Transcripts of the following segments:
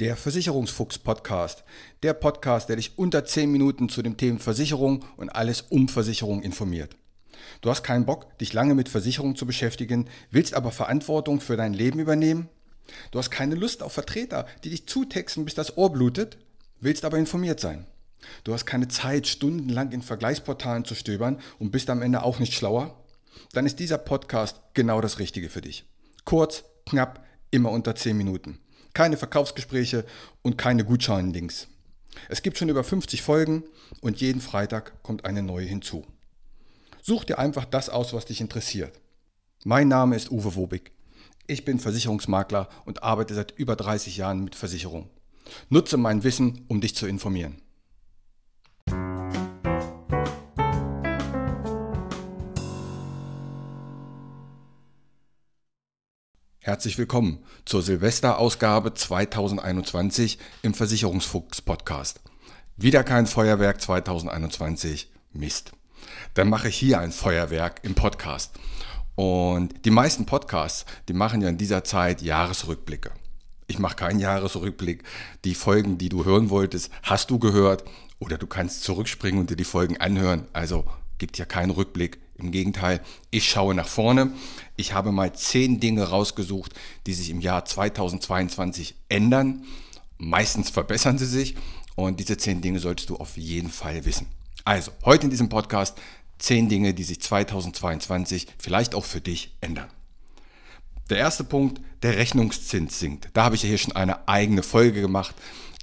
Der Versicherungsfuchs Podcast. Der Podcast, der dich unter 10 Minuten zu dem Thema Versicherung und alles um Versicherung informiert. Du hast keinen Bock, dich lange mit Versicherung zu beschäftigen, willst aber Verantwortung für dein Leben übernehmen? Du hast keine Lust auf Vertreter, die dich zutexten, bis das Ohr blutet, willst aber informiert sein. Du hast keine Zeit, stundenlang in Vergleichsportalen zu stöbern und bist am Ende auch nicht schlauer? Dann ist dieser Podcast genau das Richtige für dich. Kurz, knapp, immer unter 10 Minuten keine Verkaufsgespräche und keine Gutschein-Links. Es gibt schon über 50 Folgen und jeden Freitag kommt eine neue hinzu. Such dir einfach das aus, was dich interessiert. Mein Name ist Uwe Wobig. Ich bin Versicherungsmakler und arbeite seit über 30 Jahren mit Versicherung. Nutze mein Wissen, um dich zu informieren. Herzlich willkommen zur Silvesterausgabe 2021 im Versicherungsfuchs Podcast. Wieder kein Feuerwerk 2021. Mist. Dann mache ich hier ein Feuerwerk im Podcast. Und die meisten Podcasts, die machen ja in dieser Zeit Jahresrückblicke. Ich mache keinen Jahresrückblick. Die Folgen, die du hören wolltest, hast du gehört. Oder du kannst zurückspringen und dir die Folgen anhören. Also gibt ja keinen Rückblick. Im Gegenteil, ich schaue nach vorne. Ich habe mal zehn Dinge rausgesucht, die sich im Jahr 2022 ändern. Meistens verbessern sie sich und diese zehn Dinge solltest du auf jeden Fall wissen. Also, heute in diesem Podcast zehn Dinge, die sich 2022 vielleicht auch für dich ändern. Der erste Punkt, der Rechnungszins sinkt. Da habe ich ja hier schon eine eigene Folge gemacht.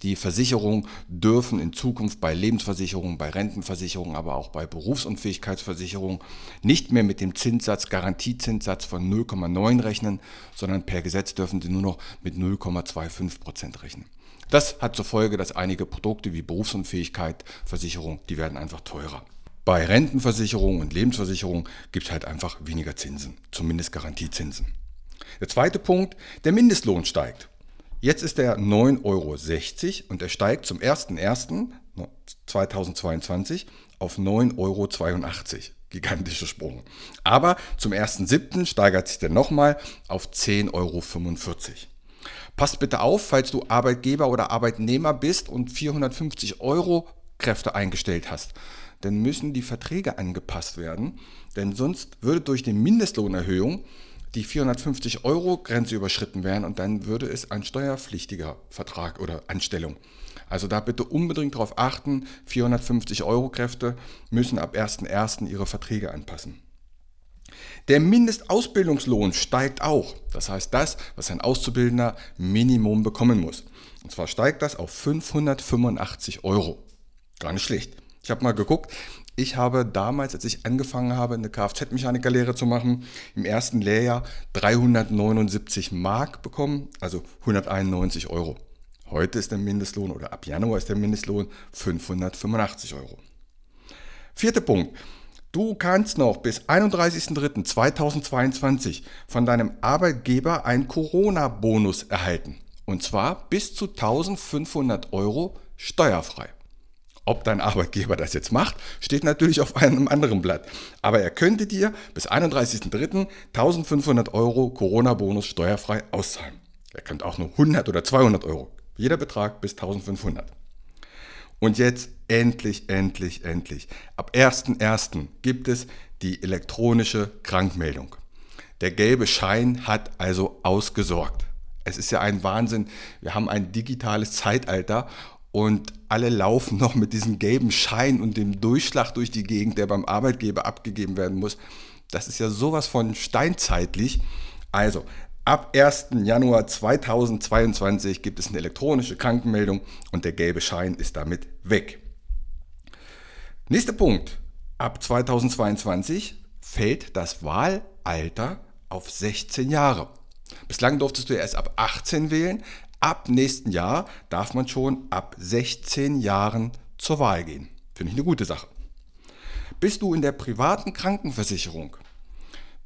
Die Versicherungen dürfen in Zukunft bei Lebensversicherungen, bei Rentenversicherungen, aber auch bei Berufsunfähigkeitsversicherungen nicht mehr mit dem Zinssatz, Garantiezinssatz von 0,9 rechnen, sondern per Gesetz dürfen sie nur noch mit 0,25 Prozent rechnen. Das hat zur Folge, dass einige Produkte wie Berufsunfähigkeitsversicherung, die werden einfach teurer. Bei Rentenversicherungen und Lebensversicherungen gibt es halt einfach weniger Zinsen, zumindest Garantiezinsen. Der zweite Punkt, der Mindestlohn steigt. Jetzt ist er 9,60 Euro und er steigt zum 01.01.2022 auf 9,82 Euro. Gigantischer Sprung. Aber zum 1.07. steigert sich der nochmal auf 10,45 Euro. Passt bitte auf, falls du Arbeitgeber oder Arbeitnehmer bist und 450 Euro Kräfte eingestellt hast. Dann müssen die Verträge angepasst werden, denn sonst würde durch die Mindestlohnerhöhung die 450 Euro Grenze überschritten wären und dann würde es ein steuerpflichtiger Vertrag oder Anstellung. Also da bitte unbedingt darauf achten, 450 Euro Kräfte müssen ab 1.1. ihre Verträge anpassen. Der Mindestausbildungslohn steigt auch. Das heißt das, was ein Auszubildender Minimum bekommen muss. Und zwar steigt das auf 585 Euro. Gar nicht schlecht. Ich habe mal geguckt, ich habe damals, als ich angefangen habe, eine Kfz-Mechanikerlehre zu machen, im ersten Lehrjahr 379 Mark bekommen, also 191 Euro. Heute ist der Mindestlohn oder ab Januar ist der Mindestlohn 585 Euro. Vierter Punkt. Du kannst noch bis 31.03.2022 von deinem Arbeitgeber einen Corona-Bonus erhalten. Und zwar bis zu 1500 Euro steuerfrei. Ob dein Arbeitgeber das jetzt macht, steht natürlich auf einem anderen Blatt. Aber er könnte dir bis 31.03. 1500 Euro Corona-Bonus steuerfrei auszahlen. Er könnte auch nur 100 oder 200 Euro. Jeder Betrag bis 1500. Und jetzt endlich, endlich, endlich. Ab 1.01. gibt es die elektronische Krankmeldung. Der gelbe Schein hat also ausgesorgt. Es ist ja ein Wahnsinn. Wir haben ein digitales Zeitalter und alle laufen noch mit diesem gelben Schein und dem Durchschlag durch die Gegend, der beim Arbeitgeber abgegeben werden muss. Das ist ja sowas von steinzeitlich. Also, ab 1. Januar 2022 gibt es eine elektronische Krankenmeldung und der gelbe Schein ist damit weg. Nächster Punkt. Ab 2022 fällt das Wahlalter auf 16 Jahre. Bislang durftest du erst ab 18 wählen, ab nächsten Jahr darf man schon ab 16 Jahren zur Wahl gehen. Finde ich eine gute Sache. Bist du in der privaten Krankenversicherung,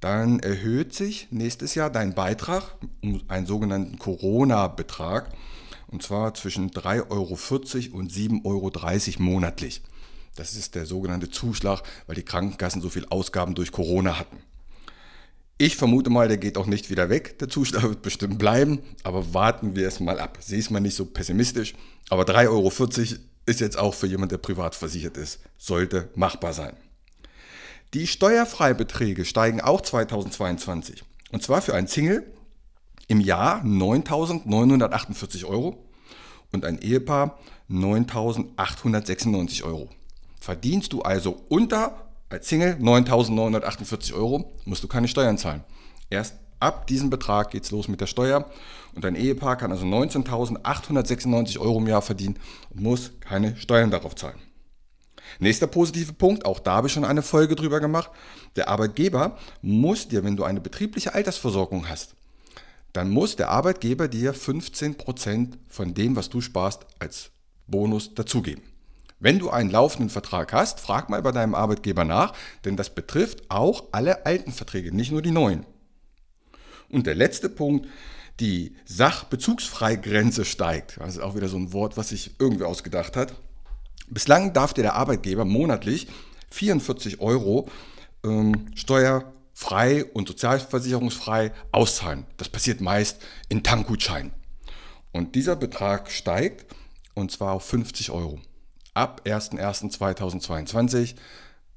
dann erhöht sich nächstes Jahr dein Beitrag um einen sogenannten Corona-Betrag und zwar zwischen 3,40 Euro und 7,30 Euro monatlich. Das ist der sogenannte Zuschlag, weil die Krankenkassen so viel Ausgaben durch Corona hatten. Ich vermute mal, der geht auch nicht wieder weg. Der Zustand wird bestimmt bleiben, aber warten wir es mal ab. Sehe es mal nicht so pessimistisch, aber 3,40 Euro ist jetzt auch für jemand, der privat versichert ist, sollte machbar sein. Die Steuerfreibeträge steigen auch 2022. Und zwar für ein Single im Jahr 9.948 Euro und ein Ehepaar 9.896 Euro. Verdienst du also unter als Single 9.948 Euro, musst du keine Steuern zahlen. Erst ab diesem Betrag geht es los mit der Steuer und ein Ehepaar kann also 19.896 Euro im Jahr verdienen und muss keine Steuern darauf zahlen. Nächster positive Punkt, auch da habe ich schon eine Folge drüber gemacht. Der Arbeitgeber muss dir, wenn du eine betriebliche Altersversorgung hast, dann muss der Arbeitgeber dir 15% von dem, was du sparst, als Bonus dazugeben. Wenn du einen laufenden Vertrag hast, frag mal bei deinem Arbeitgeber nach, denn das betrifft auch alle alten Verträge, nicht nur die neuen. Und der letzte Punkt, die Sachbezugsfreigrenze steigt. Das ist auch wieder so ein Wort, was sich irgendwie ausgedacht hat. Bislang darf dir der Arbeitgeber monatlich 44 Euro ähm, steuerfrei und sozialversicherungsfrei auszahlen. Das passiert meist in Tankgutscheinen. Und dieser Betrag steigt und zwar auf 50 Euro. Ab 01.01.2022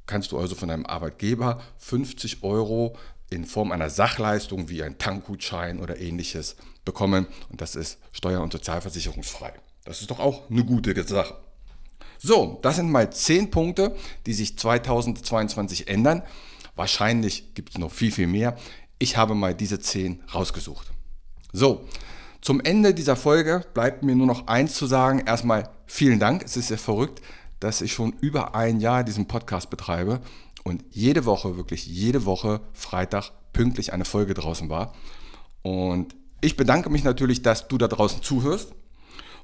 kannst du also von deinem Arbeitgeber 50 Euro in Form einer Sachleistung wie ein Tankgutschein oder ähnliches bekommen und das ist steuer- und sozialversicherungsfrei. Das ist doch auch eine gute Sache. So, das sind mal zehn Punkte, die sich 2022 ändern. Wahrscheinlich gibt es noch viel, viel mehr. Ich habe mal diese zehn rausgesucht. So, zum Ende dieser Folge bleibt mir nur noch eins zu sagen. Erstmal vielen Dank. Es ist ja verrückt, dass ich schon über ein Jahr diesen Podcast betreibe und jede Woche, wirklich jede Woche Freitag pünktlich eine Folge draußen war. Und ich bedanke mich natürlich, dass du da draußen zuhörst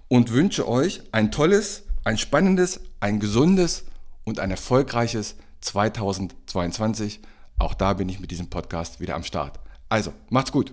und wünsche euch ein tolles ein spannendes, ein gesundes und ein erfolgreiches 2022. Auch da bin ich mit diesem Podcast wieder am Start. Also, macht's gut.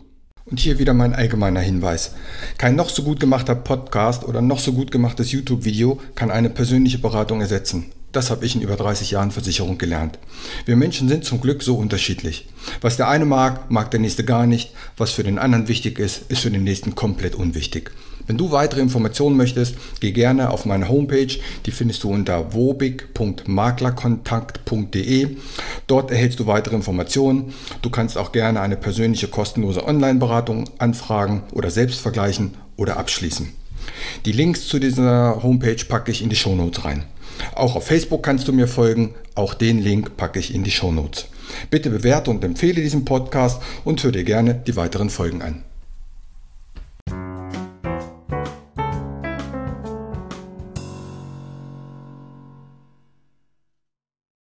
Und hier wieder mein allgemeiner Hinweis. Kein noch so gut gemachter Podcast oder noch so gut gemachtes YouTube-Video kann eine persönliche Beratung ersetzen. Das habe ich in über 30 Jahren Versicherung gelernt. Wir Menschen sind zum Glück so unterschiedlich. Was der eine mag, mag der nächste gar nicht. Was für den anderen wichtig ist, ist für den nächsten komplett unwichtig. Wenn du weitere Informationen möchtest, geh gerne auf meine Homepage. Die findest du unter wobig.maklerkontakt.de. Dort erhältst du weitere Informationen. Du kannst auch gerne eine persönliche kostenlose Online-Beratung anfragen oder selbst vergleichen oder abschließen. Die Links zu dieser Homepage packe ich in die Shownotes rein. Auch auf Facebook kannst du mir folgen. Auch den Link packe ich in die Shownotes. Bitte bewerte und empfehle diesen Podcast und hör dir gerne die weiteren Folgen an.